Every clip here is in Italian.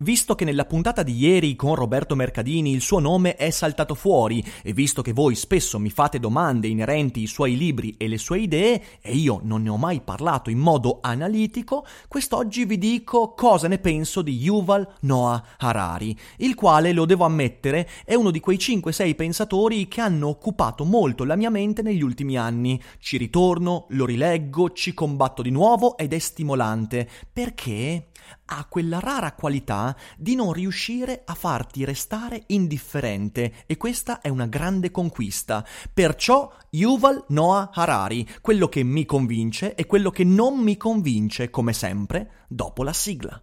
Visto che nella puntata di ieri con Roberto Mercadini il suo nome è saltato fuori e visto che voi spesso mi fate domande inerenti ai suoi libri e le sue idee e io non ne ho mai parlato in modo analitico, quest'oggi vi dico cosa ne penso di Yuval Noah Harari, il quale, lo devo ammettere, è uno di quei 5-6 pensatori che hanno occupato molto la mia mente negli ultimi anni. Ci ritorno, lo rileggo, ci combatto di nuovo ed è stimolante. Perché? Ha quella rara qualità di non riuscire a farti restare indifferente e questa è una grande conquista. Perciò Yuval Noah Harari, quello che mi convince e quello che non mi convince, come sempre, dopo la sigla.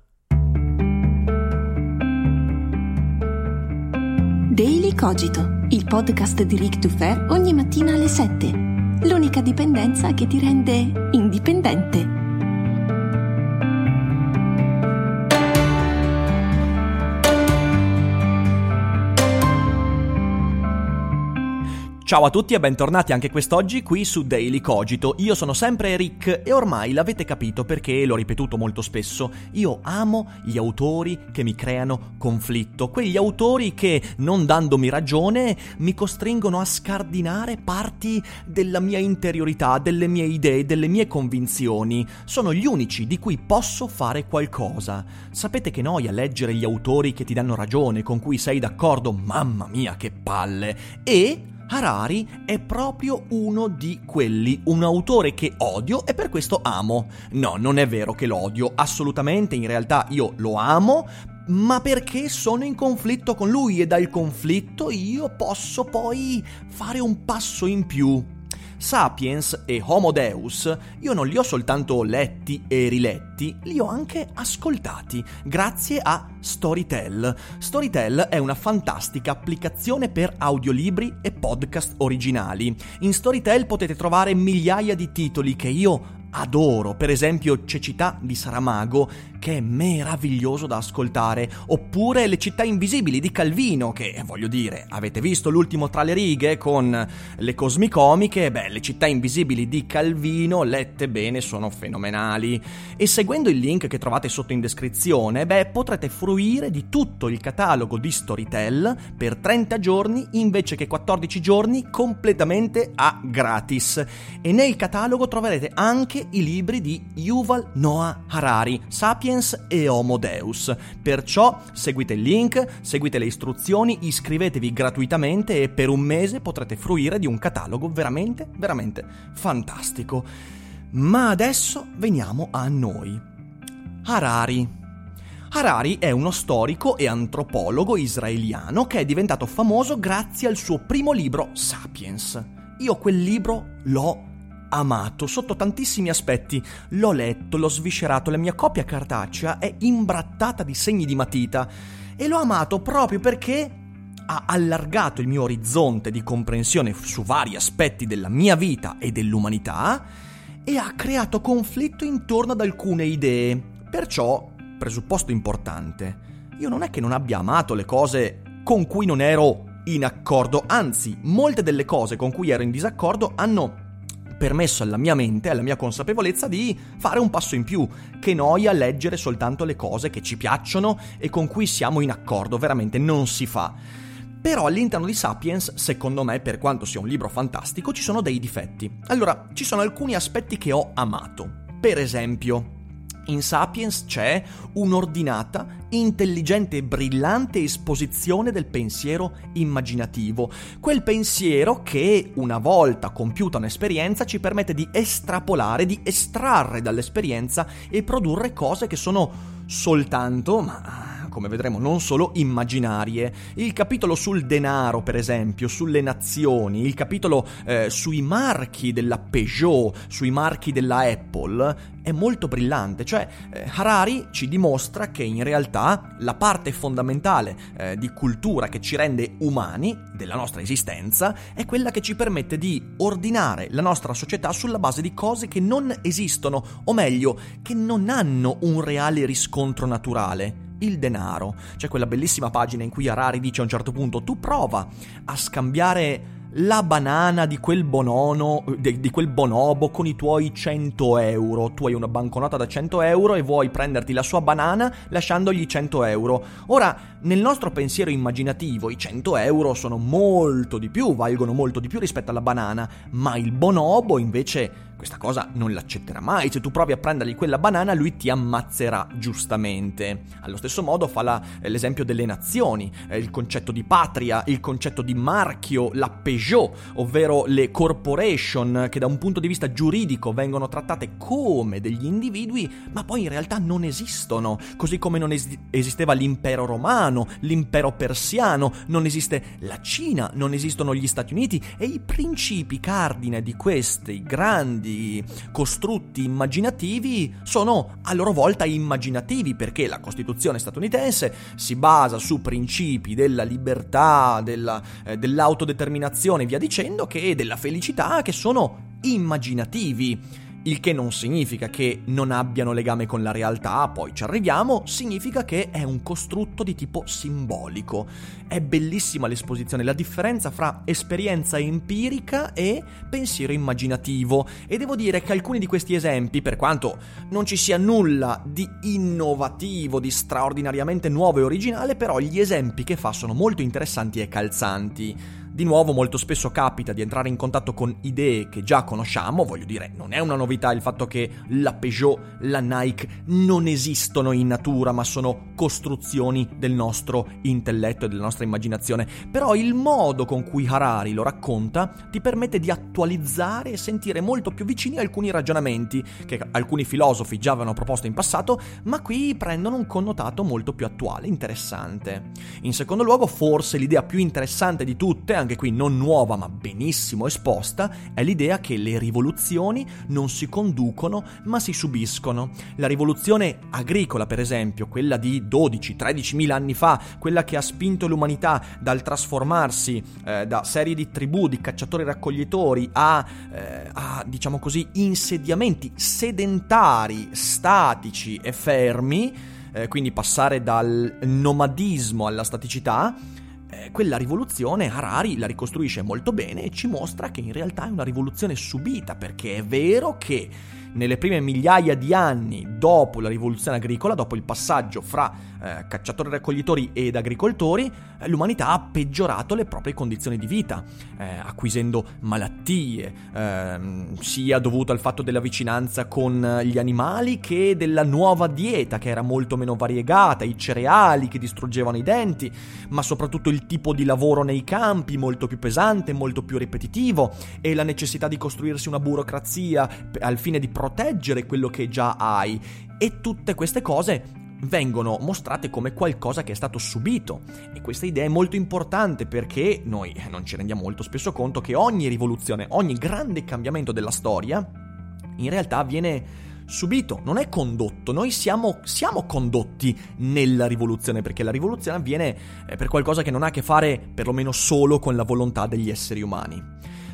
Daily Cogito, il podcast di Rick Dufer ogni mattina alle 7. L'unica dipendenza che ti rende indipendente. Ciao a tutti e bentornati anche quest'oggi qui su Daily Cogito. Io sono sempre Rick e ormai l'avete capito perché l'ho ripetuto molto spesso. Io amo gli autori che mi creano conflitto, quegli autori che, non dandomi ragione, mi costringono a scardinare parti della mia interiorità, delle mie idee, delle mie convinzioni. Sono gli unici di cui posso fare qualcosa. Sapete che noia leggere gli autori che ti danno ragione, con cui sei d'accordo? Mamma mia, che palle! E Harari è proprio uno di quelli, un autore che odio e per questo amo. No, non è vero che lo odio, assolutamente, in realtà io lo amo, ma perché sono in conflitto con lui e dal conflitto io posso poi fare un passo in più. Sapiens e Homo Deus io non li ho soltanto letti e riletti, li ho anche ascoltati grazie a Storytel. Storytel è una fantastica applicazione per audiolibri e podcast originali. In Storytel potete trovare migliaia di titoli che io adoro, per esempio Cecità di Saramago, che è meraviglioso da ascoltare, oppure Le città invisibili di Calvino, che voglio dire, avete visto l'ultimo tra le righe con le cosmicomiche? Beh, Le città invisibili di Calvino, lette bene, sono fenomenali. E seguendo il link che trovate sotto in descrizione, beh, potrete fruire di tutto il catalogo di Storytel per 30 giorni invece che 14 giorni completamente a gratis. E nel catalogo troverete anche i libri di Yuval Noah Harari, Sapiens e Homo Deus. Perciò seguite il link, seguite le istruzioni, iscrivetevi gratuitamente e per un mese potrete fruire di un catalogo veramente, veramente fantastico. Ma adesso veniamo a noi. Harari. Harari è uno storico e antropologo israeliano che è diventato famoso grazie al suo primo libro Sapiens. Io quel libro l'ho amato sotto tantissimi aspetti. L'ho letto, l'ho sviscerato, la mia copia cartacea è imbrattata di segni di matita e l'ho amato proprio perché ha allargato il mio orizzonte di comprensione su vari aspetti della mia vita e dell'umanità e ha creato conflitto intorno ad alcune idee. Perciò, presupposto importante, io non è che non abbia amato le cose con cui non ero in accordo, anzi, molte delle cose con cui ero in disaccordo hanno permesso alla mia mente, alla mia consapevolezza di fare un passo in più. Che noia leggere soltanto le cose che ci piacciono e con cui siamo in accordo, veramente non si fa. Però all'interno di Sapiens, secondo me, per quanto sia un libro fantastico, ci sono dei difetti. Allora, ci sono alcuni aspetti che ho amato. Per esempio, in Sapiens c'è un'ordinata, intelligente e brillante esposizione del pensiero immaginativo. Quel pensiero che, una volta compiuta un'esperienza, ci permette di estrapolare, di estrarre dall'esperienza e produrre cose che sono soltanto, ma come vedremo non solo immaginarie. Il capitolo sul denaro, per esempio, sulle nazioni, il capitolo eh, sui marchi della Peugeot, sui marchi della Apple, è molto brillante, cioè eh, Harari ci dimostra che in realtà la parte fondamentale eh, di cultura che ci rende umani, della nostra esistenza, è quella che ci permette di ordinare la nostra società sulla base di cose che non esistono, o meglio, che non hanno un reale riscontro naturale il denaro. C'è quella bellissima pagina in cui Harari dice a un certo punto tu prova a scambiare la banana di quel bonono, di, quel bonobo con i tuoi 100 euro. Tu hai una banconota da 100 euro e vuoi prenderti la sua banana lasciandogli 100 euro. Ora, nel nostro pensiero immaginativo, i 100 euro sono molto di più, valgono molto di più rispetto alla banana, ma il bonobo invece questa cosa non l'accetterà mai. Se tu provi a prendergli quella banana, lui ti ammazzerà giustamente. Allo stesso modo fa la, l'esempio delle nazioni, eh, il concetto di patria, il concetto di marchio, la Peugeot, ovvero le corporation che da un punto di vista giuridico vengono trattate come degli individui, ma poi in realtà non esistono, così come non es- esisteva l'impero romano, l'impero persiano, non esiste la Cina, non esistono gli Stati Uniti e i principi cardine di questi grandi costrutti immaginativi sono a loro volta immaginativi perché la Costituzione statunitense si basa su principi della libertà, della, eh, dell'autodeterminazione e via dicendo, che della felicità che sono immaginativi. Il che non significa che non abbiano legame con la realtà, poi ci arriviamo, significa che è un costrutto di tipo simbolico. È bellissima l'esposizione, la differenza fra esperienza empirica e pensiero immaginativo. E devo dire che alcuni di questi esempi, per quanto non ci sia nulla di innovativo, di straordinariamente nuovo e originale, però gli esempi che fa sono molto interessanti e calzanti. Di nuovo molto spesso capita di entrare in contatto con idee che già conosciamo, voglio dire, non è una novità il fatto che la Peugeot, la Nike non esistono in natura, ma sono costruzioni del nostro intelletto e della nostra immaginazione, però il modo con cui Harari lo racconta ti permette di attualizzare e sentire molto più vicini alcuni ragionamenti che alcuni filosofi già avevano proposto in passato, ma qui prendono un connotato molto più attuale, interessante. In secondo luogo, forse l'idea più interessante di tutte, anche qui non nuova ma benissimo esposta, è l'idea che le rivoluzioni non si conducono ma si subiscono. La rivoluzione agricola, per esempio, quella di 12-13 mila anni fa, quella che ha spinto l'umanità dal trasformarsi eh, da serie di tribù, di cacciatori-raccoglitori a, eh, a, diciamo così, insediamenti sedentari, statici e fermi, eh, quindi passare dal nomadismo alla staticità, quella rivoluzione Harari la ricostruisce molto bene e ci mostra che in realtà è una rivoluzione subita, perché è vero che nelle prime migliaia di anni dopo la rivoluzione agricola, dopo il passaggio fra eh, cacciatori raccoglitori ed agricoltori, eh, l'umanità ha peggiorato le proprie condizioni di vita, eh, acquisendo malattie, ehm, sia dovuto al fatto della vicinanza con gli animali che della nuova dieta che era molto meno variegata, i cereali che distruggevano i denti, ma soprattutto il tipo di lavoro nei campi molto più pesante, molto più ripetitivo e la necessità di costruirsi una burocrazia al fine di proteggere quello che già hai. E tutte queste cose vengono mostrate come qualcosa che è stato subito. E questa idea è molto importante perché noi non ci rendiamo molto spesso conto che ogni rivoluzione, ogni grande cambiamento della storia, in realtà viene subito, non è condotto. Noi siamo, siamo, condotti nella rivoluzione, perché la rivoluzione avviene eh, per qualcosa che non ha a che fare perlomeno solo con la volontà degli esseri umani.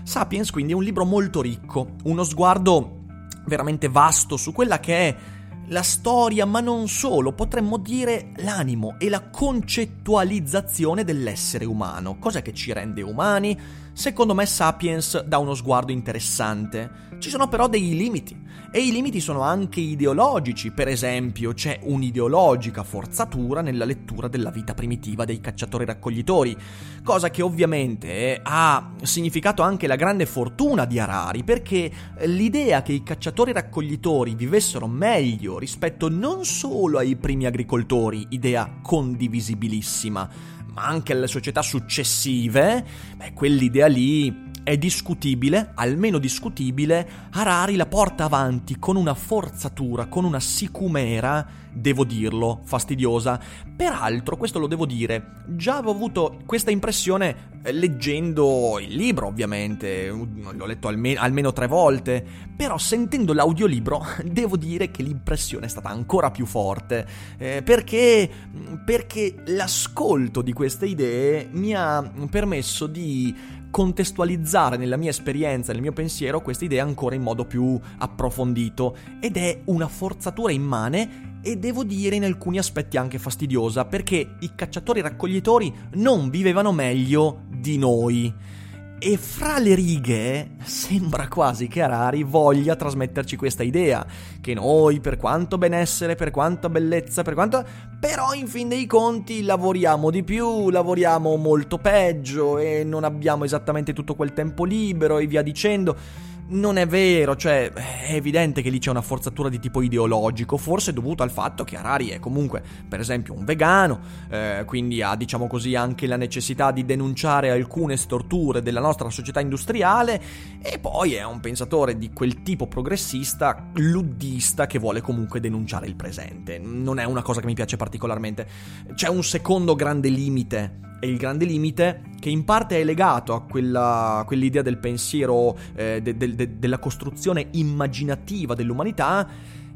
Sapiens quindi è un libro molto ricco, uno sguardo veramente vasto su quella che è la storia, ma non solo, potremmo dire l'animo e la concettualizzazione dell'essere umano. Cosa che ci rende umani? Secondo me Sapiens dà uno sguardo interessante. Ci sono però dei limiti e i limiti sono anche ideologici, per esempio c'è un'ideologica forzatura nella lettura della vita primitiva dei cacciatori-raccoglitori, cosa che ovviamente ha significato anche la grande fortuna di Harari, perché l'idea che i cacciatori-raccoglitori vivessero meglio rispetto non solo ai primi agricoltori, idea condivisibilissima, ma anche alle società successive, beh, quell'idea lì è discutibile, almeno discutibile, Harari la porta avanti con una forzatura, con una sicumera, devo dirlo, fastidiosa. Peraltro, questo lo devo dire, già avevo avuto questa impressione eh, leggendo il libro, ovviamente, l'ho letto alme- almeno tre volte, però sentendo l'audiolibro devo dire che l'impressione è stata ancora più forte, eh, perché, perché l'ascolto di queste idee mi ha permesso di contestualizzare nella mia esperienza, nel mio pensiero, queste idee ancora in modo più approfondito ed è una forzatura immane e devo dire in alcuni aspetti anche fastidiosa perché i cacciatori raccoglitori non vivevano meglio di noi. E fra le righe sembra quasi che Harari voglia trasmetterci questa idea, che noi, per quanto benessere, per quanta bellezza, per quanto... però in fin dei conti lavoriamo di più, lavoriamo molto peggio e non abbiamo esattamente tutto quel tempo libero e via dicendo non è vero, cioè è evidente che lì c'è una forzatura di tipo ideologico, forse dovuto al fatto che Harari è comunque, per esempio, un vegano, eh, quindi ha, diciamo così, anche la necessità di denunciare alcune storture della nostra società industriale e poi è un pensatore di quel tipo progressista, luddista, che vuole comunque denunciare il presente. Non è una cosa che mi piace particolarmente. C'è un secondo grande limite è il grande limite che in parte è legato a quella, quell'idea del pensiero, eh, de, de, de, della costruzione immaginativa dell'umanità,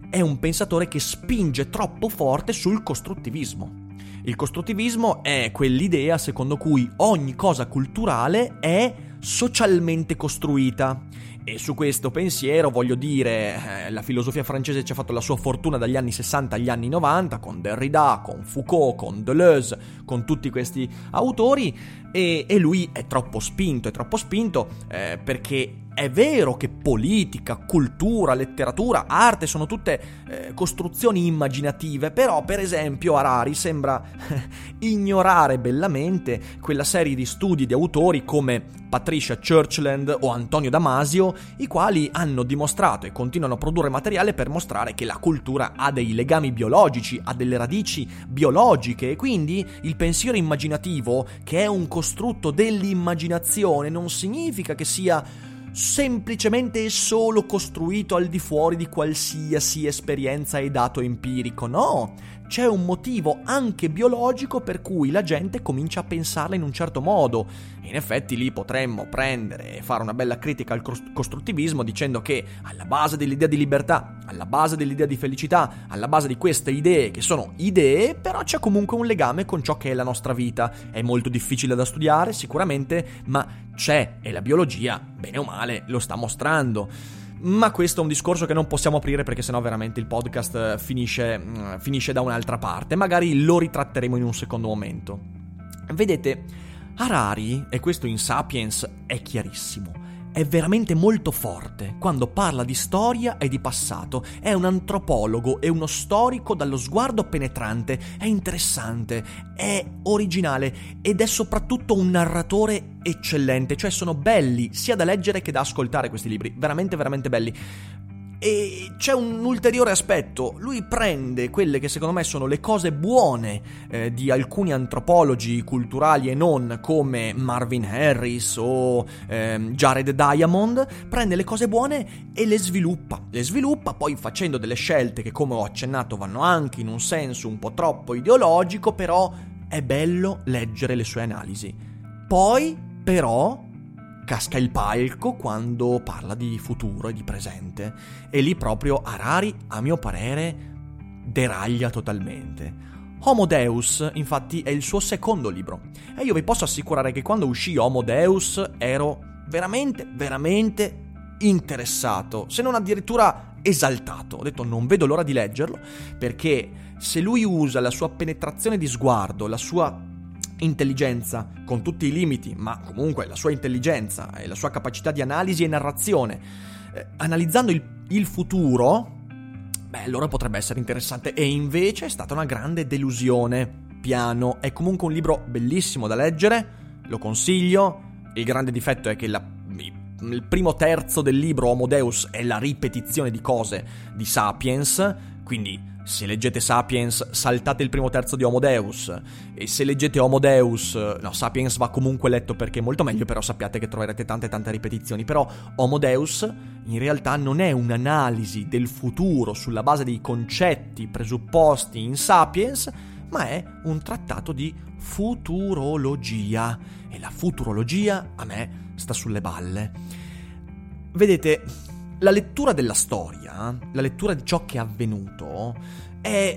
è un pensatore che spinge troppo forte sul costruttivismo. Il costruttivismo è quell'idea secondo cui ogni cosa culturale è socialmente costruita e su questo pensiero voglio dire, eh, la filosofia francese ci ha fatto la sua fortuna dagli anni 60 agli anni 90, con Derrida, con Foucault, con Deleuze, con tutti questi autori, e, e lui è troppo spinto, è troppo spinto eh, perché è vero che politica, cultura, letteratura, arte sono tutte eh, costruzioni immaginative, però per esempio Harari sembra ignorare bellamente quella serie di studi di autori come Patricia Churchland o Antonio Damasio, i quali hanno dimostrato e continuano a produrre materiale per mostrare che la cultura ha dei legami biologici, ha delle radici biologiche e quindi il pensiero immaginativo, che è un costrutto dell'immaginazione, non significa che sia semplicemente e solo costruito al di fuori di qualsiasi esperienza e dato empirico, no, c'è un motivo anche biologico per cui la gente comincia a pensarla in un certo modo. In effetti lì potremmo prendere e fare una bella critica al costruttivismo dicendo che alla base dell'idea di libertà, alla base dell'idea di felicità, alla base di queste idee che sono idee, però c'è comunque un legame con ciò che è la nostra vita. È molto difficile da studiare sicuramente, ma c'è e la biologia, bene o male, lo sta mostrando. Ma questo è un discorso che non possiamo aprire perché sennò veramente il podcast eh, finisce, mm, finisce da un'altra parte. Magari lo ritratteremo in un secondo momento. Vedete, Harari, e questo in Sapiens è chiarissimo, è veramente molto forte quando parla di storia e di passato. È un antropologo e uno storico dallo sguardo penetrante, è interessante, è originale ed è soprattutto un narratore eccellente, cioè sono belli sia da leggere che da ascoltare questi libri, veramente veramente belli. E c'è un ulteriore aspetto, lui prende quelle che secondo me sono le cose buone eh, di alcuni antropologi culturali e non come Marvin Harris o eh, Jared Diamond, prende le cose buone e le sviluppa, le sviluppa poi facendo delle scelte che come ho accennato vanno anche in un senso un po' troppo ideologico, però è bello leggere le sue analisi. Poi però casca il palco quando parla di futuro e di presente. E lì proprio Harari, a mio parere, deraglia totalmente. Homo Deus, infatti, è il suo secondo libro. E io vi posso assicurare che quando uscì Homo Deus ero veramente, veramente interessato, se non addirittura esaltato. Ho detto non vedo l'ora di leggerlo, perché se lui usa la sua penetrazione di sguardo, la sua intelligenza, con tutti i limiti, ma comunque la sua intelligenza e la sua capacità di analisi e narrazione, eh, analizzando il, il futuro, beh, allora potrebbe essere interessante. E invece è stata una grande delusione. Piano, è comunque un libro bellissimo da leggere, lo consiglio. Il grande difetto è che la, il primo terzo del libro Homo Deus è la ripetizione di cose di Sapiens, quindi se leggete Sapiens saltate il primo terzo di Homo Deus. E se leggete Homo Deus, no, Sapiens va comunque letto perché è molto meglio, però sappiate che troverete tante tante ripetizioni, però Homo Deus in realtà non è un'analisi del futuro sulla base dei concetti presupposti in Sapiens, ma è un trattato di futurologia. E la futurologia a me sta sulle balle. Vedete, la lettura della storia, la lettura di ciò che è avvenuto, è,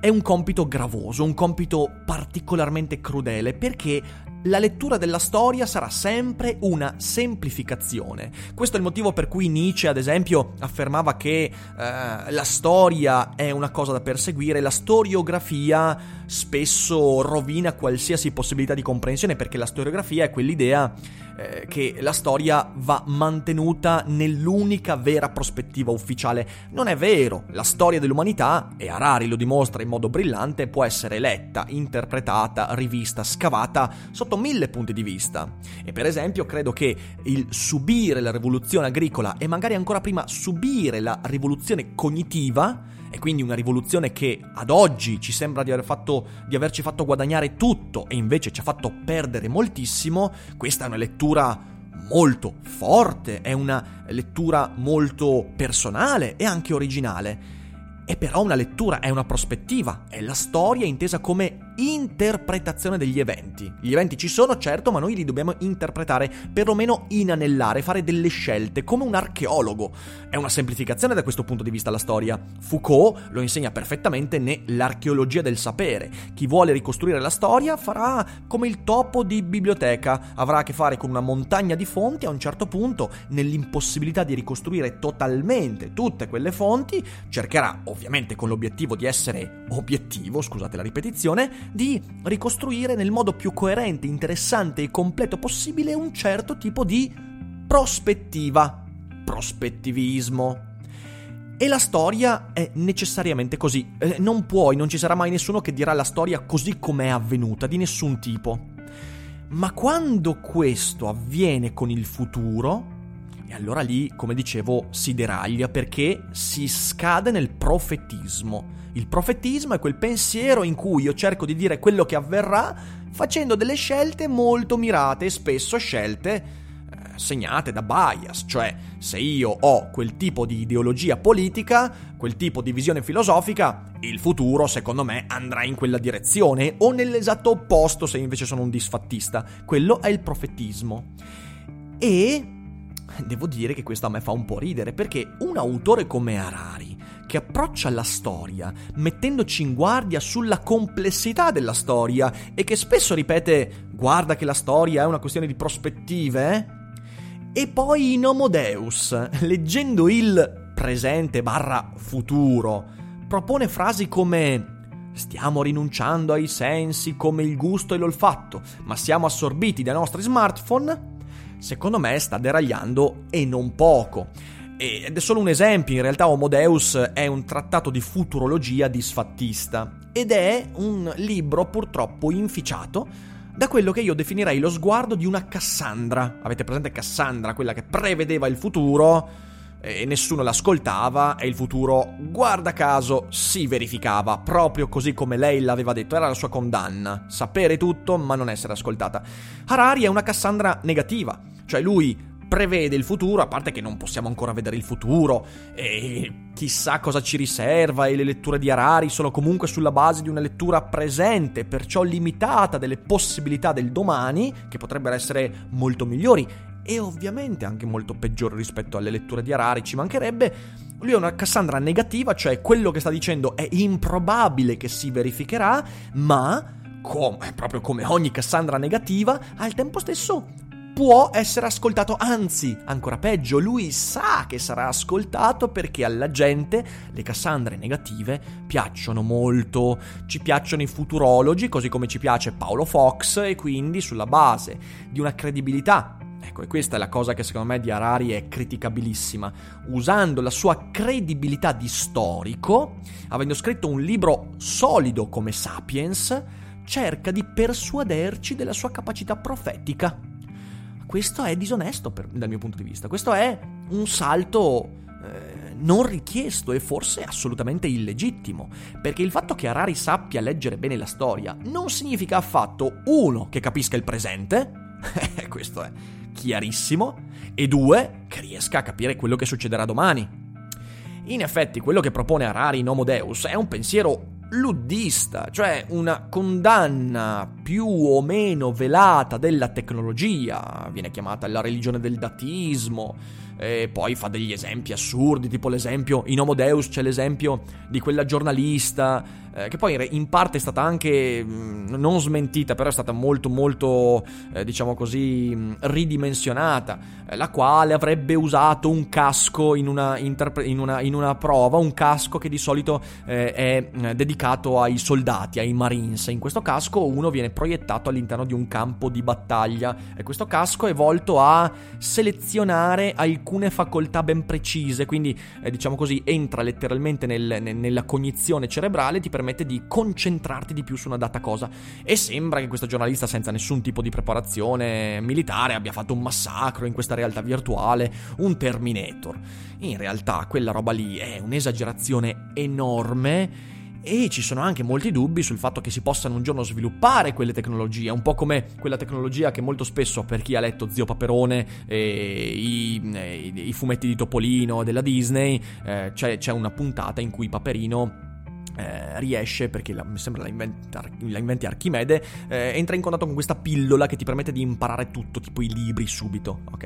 è un compito gravoso, un compito particolarmente crudele, perché la lettura della storia sarà sempre una semplificazione. Questo è il motivo per cui Nietzsche, ad esempio, affermava che eh, la storia è una cosa da perseguire, la storiografia spesso rovina qualsiasi possibilità di comprensione perché la storiografia è quell'idea eh, che la storia va mantenuta nell'unica vera prospettiva ufficiale. Non è vero, la storia dell'umanità, e Harari lo dimostra in modo brillante, può essere letta, interpretata, rivista, scavata sotto mille punti di vista. E per esempio credo che il subire la rivoluzione agricola e magari ancora prima subire la rivoluzione cognitiva e quindi una rivoluzione che ad oggi ci sembra di, aver fatto, di averci fatto guadagnare tutto e invece ci ha fatto perdere moltissimo, questa è una lettura molto forte, è una lettura molto personale e anche originale. È però una lettura, è una prospettiva, è la storia intesa come interpretazione degli eventi. Gli eventi ci sono, certo, ma noi li dobbiamo interpretare, perlomeno inanellare, fare delle scelte, come un archeologo. È una semplificazione da questo punto di vista la storia. Foucault lo insegna perfettamente nell'archeologia del sapere. Chi vuole ricostruire la storia farà come il topo di biblioteca, avrà a che fare con una montagna di fonti a un certo punto, nell'impossibilità di ricostruire totalmente tutte quelle fonti, cercherà ovviamente con l'obiettivo di essere obiettivo, scusate la ripetizione, di ricostruire nel modo più coerente, interessante e completo possibile un certo tipo di prospettiva, prospettivismo. E la storia è necessariamente così. Eh, non puoi, non ci sarà mai nessuno che dirà la storia così come è avvenuta, di nessun tipo. Ma quando questo avviene con il futuro, e allora lì, come dicevo, si deraglia perché si scade nel profetismo. Il profetismo è quel pensiero in cui io cerco di dire quello che avverrà facendo delle scelte molto mirate e spesso scelte eh, segnate da bias, cioè se io ho quel tipo di ideologia politica, quel tipo di visione filosofica, il futuro secondo me andrà in quella direzione o nell'esatto opposto se invece sono un disfattista. Quello è il profetismo. E devo dire che questo a me fa un po' ridere perché un autore come Harari che approccia la storia mettendoci in guardia sulla complessità della storia e che spesso ripete guarda che la storia è una questione di prospettive. E poi in Homo Deus, leggendo il presente barra futuro, propone frasi come Stiamo rinunciando ai sensi come il gusto e l'olfatto, ma siamo assorbiti dai nostri smartphone? Secondo me sta deragliando e non poco. Ed è solo un esempio, in realtà Homo Deus è un trattato di futurologia disfattista ed è un libro purtroppo inficiato da quello che io definirei lo sguardo di una Cassandra. Avete presente Cassandra, quella che prevedeva il futuro e nessuno l'ascoltava e il futuro, guarda caso, si verificava, proprio così come lei l'aveva detto, era la sua condanna, sapere tutto ma non essere ascoltata. Harari è una Cassandra negativa, cioè lui prevede il futuro, a parte che non possiamo ancora vedere il futuro e chissà cosa ci riserva e le letture di Harari sono comunque sulla base di una lettura presente, perciò limitata delle possibilità del domani, che potrebbero essere molto migliori e ovviamente anche molto peggiori rispetto alle letture di Harari, ci mancherebbe. Lui è una Cassandra negativa, cioè quello che sta dicendo è improbabile che si verificherà, ma come, proprio come ogni Cassandra negativa, al tempo stesso può essere ascoltato, anzi, ancora peggio, lui sa che sarà ascoltato perché alla gente le Cassandre negative piacciono molto, ci piacciono i futurologi, così come ci piace Paolo Fox e quindi sulla base di una credibilità. Ecco, e questa è la cosa che secondo me di Harari è criticabilissima. Usando la sua credibilità di storico, avendo scritto un libro solido come Sapiens, cerca di persuaderci della sua capacità profetica questo è disonesto per, dal mio punto di vista. Questo è un salto eh, non richiesto e forse assolutamente illegittimo, perché il fatto che Harari sappia leggere bene la storia non significa affatto, uno, che capisca il presente, questo è chiarissimo, e due, che riesca a capire quello che succederà domani. In effetti, quello che propone Harari in Homo Deus è un pensiero luddista, cioè una condanna più o meno velata della tecnologia, viene chiamata la religione del datismo, e poi fa degli esempi assurdi, tipo l'esempio, in Homo Deus c'è l'esempio di quella giornalista eh, che poi in parte è stata anche mh, non smentita, però è stata molto molto, eh, diciamo così, mh, ridimensionata, eh, la quale avrebbe usato un casco in una, interpre- in una, in una prova, un casco che di solito eh, è eh, dedicato ai soldati, ai marines. In questo casco uno viene proiettato all'interno di un campo di battaglia e questo casco è volto a selezionare alcune facoltà ben precise, quindi eh, diciamo così entra letteralmente nel, nella cognizione cerebrale, ti permette di concentrarti di più su una data cosa. E sembra che questa giornalista, senza nessun tipo di preparazione militare, abbia fatto un massacro in questa realtà virtuale, un Terminator. In realtà quella roba lì è un'esagerazione enorme e ci sono anche molti dubbi sul fatto che si possano un giorno sviluppare quelle tecnologie, un po' come quella tecnologia che molto spesso per chi ha letto Zio Paperone e i, i, i fumetti di Topolino della Disney, eh, c'è, c'è una puntata in cui Paperino eh, riesce, perché la, mi sembra la, inventa, la inventi Archimede, eh, entra in contatto con questa pillola che ti permette di imparare tutto, tipo i libri subito, ok?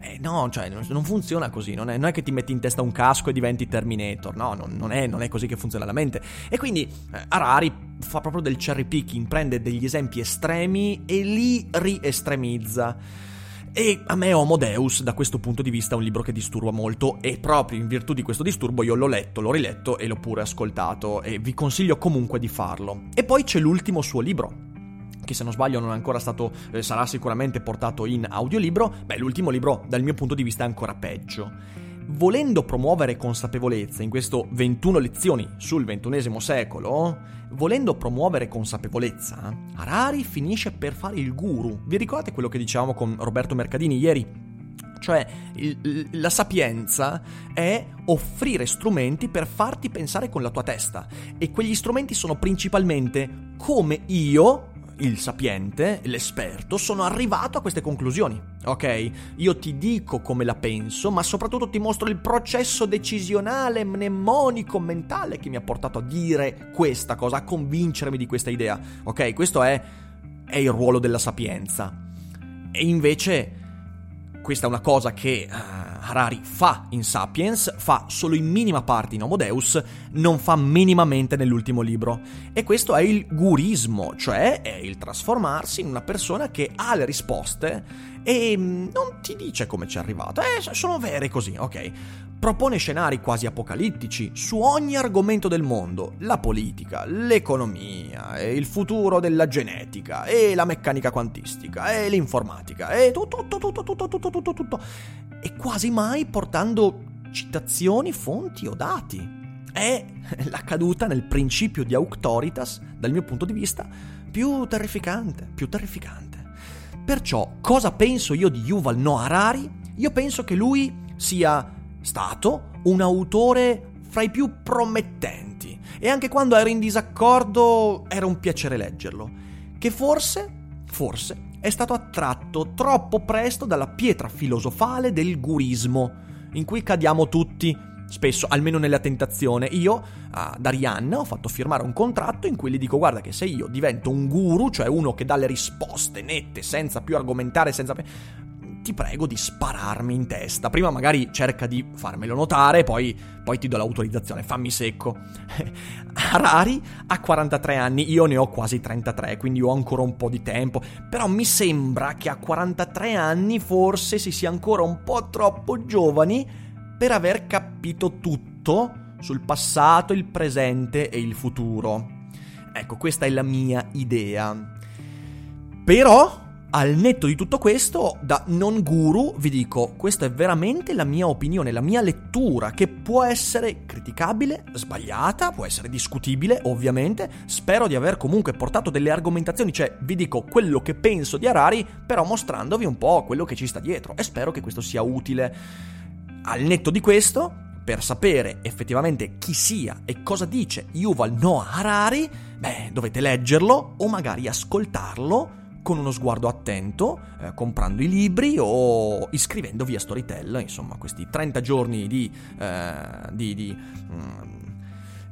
Eh, no, cioè non, funziona così, non è, non è, che ti metti in testa un casco e diventi Terminator, no, non, non, è, non è, così che funziona la mente. E quindi eh, Harari fa proprio del cherry picking, prende degli esempi estremi e li riestremizza. E a me Homo Deus da questo punto di vista è un libro che disturba molto e proprio in virtù di questo disturbo io l'ho letto, l'ho riletto e l'ho pure ascoltato e vi consiglio comunque di farlo. E poi c'è l'ultimo suo libro, che se non sbaglio non è ancora stato, eh, sarà sicuramente portato in audiolibro, beh l'ultimo libro dal mio punto di vista è ancora peggio. Volendo promuovere consapevolezza in questo 21 lezioni sul XXI secolo, volendo promuovere consapevolezza, Harari finisce per fare il guru. Vi ricordate quello che dicevamo con Roberto Mercadini ieri? Cioè, il, la sapienza è offrire strumenti per farti pensare con la tua testa. E quegli strumenti sono principalmente come io, il sapiente, l'esperto, sono arrivato a queste conclusioni. Ok? Io ti dico come la penso, ma soprattutto ti mostro il processo decisionale, mnemonico, mentale che mi ha portato a dire questa cosa, a convincermi di questa idea. Ok? Questo è, è il ruolo della sapienza. E invece, questa è una cosa che... Uh, Harari fa in Sapiens, fa solo in minima parte in Homo Deus, non fa minimamente nell'ultimo libro. E questo è il gurismo, cioè è il trasformarsi in una persona che ha le risposte e mm, non ti dice come ci è arrivato. Eh, sono vere così, ok. Propone scenari quasi apocalittici su ogni argomento del mondo, la politica, l'economia, il futuro della genetica, e la meccanica quantistica, e l'informatica, e tutto, tutto, tutto, tutto, tutto, tutto, tutto. E quasi mai portando citazioni, fonti o dati. È la caduta nel principio di auctoritas, dal mio punto di vista, più terrificante, più terrificante. Perciò, cosa penso io di Yuval Noah Harari? Io penso che lui sia stato un autore fra i più promettenti e anche quando ero in disaccordo era un piacere leggerlo, che forse, forse, è stato attratto troppo presto dalla pietra filosofale del gurismo, in cui cadiamo tutti, spesso, almeno nella tentazione. Io ad Arianna ho fatto firmare un contratto in cui gli dico guarda che se io divento un guru, cioè uno che dà le risposte nette, senza più argomentare, senza ti prego di spararmi in testa. Prima magari cerca di farmelo notare, poi, poi ti do l'autorizzazione, fammi secco. Harari ha 43 anni, io ne ho quasi 33, quindi ho ancora un po' di tempo. Però mi sembra che a 43 anni forse si sia ancora un po' troppo giovani per aver capito tutto sul passato, il presente e il futuro. Ecco, questa è la mia idea. Però al netto di tutto questo, da non guru, vi dico, questa è veramente la mia opinione, la mia lettura, che può essere criticabile, sbagliata, può essere discutibile, ovviamente. Spero di aver comunque portato delle argomentazioni, cioè vi dico quello che penso di Harari, però mostrandovi un po' quello che ci sta dietro. E spero che questo sia utile. Al netto di questo, per sapere effettivamente chi sia e cosa dice Yuval Noah Harari, beh, dovete leggerlo o magari ascoltarlo con uno sguardo attento, eh, comprando i libri o iscrivendovi a Storytel, insomma, questi 30 giorni di, eh, di, di, mm,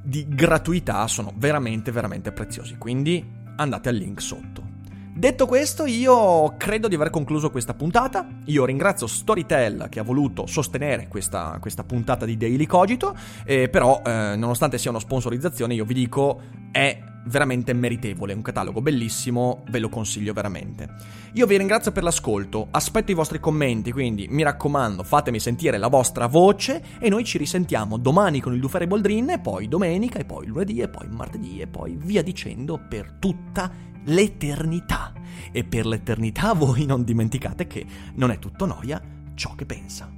di gratuità sono veramente, veramente preziosi, quindi andate al link sotto. Detto questo, io credo di aver concluso questa puntata. Io ringrazio Storytel che ha voluto sostenere questa, questa puntata di Daily Cogito, eh, però eh, nonostante sia una sponsorizzazione, io vi dico è veramente meritevole, un catalogo bellissimo, ve lo consiglio veramente. Io vi ringrazio per l'ascolto, aspetto i vostri commenti, quindi mi raccomando fatemi sentire la vostra voce e noi ci risentiamo domani con il Dufere Boldrin e poi domenica e poi lunedì e poi martedì e poi via dicendo per tutta l'eternità. E per l'eternità voi non dimenticate che non è tutto noia ciò che pensa.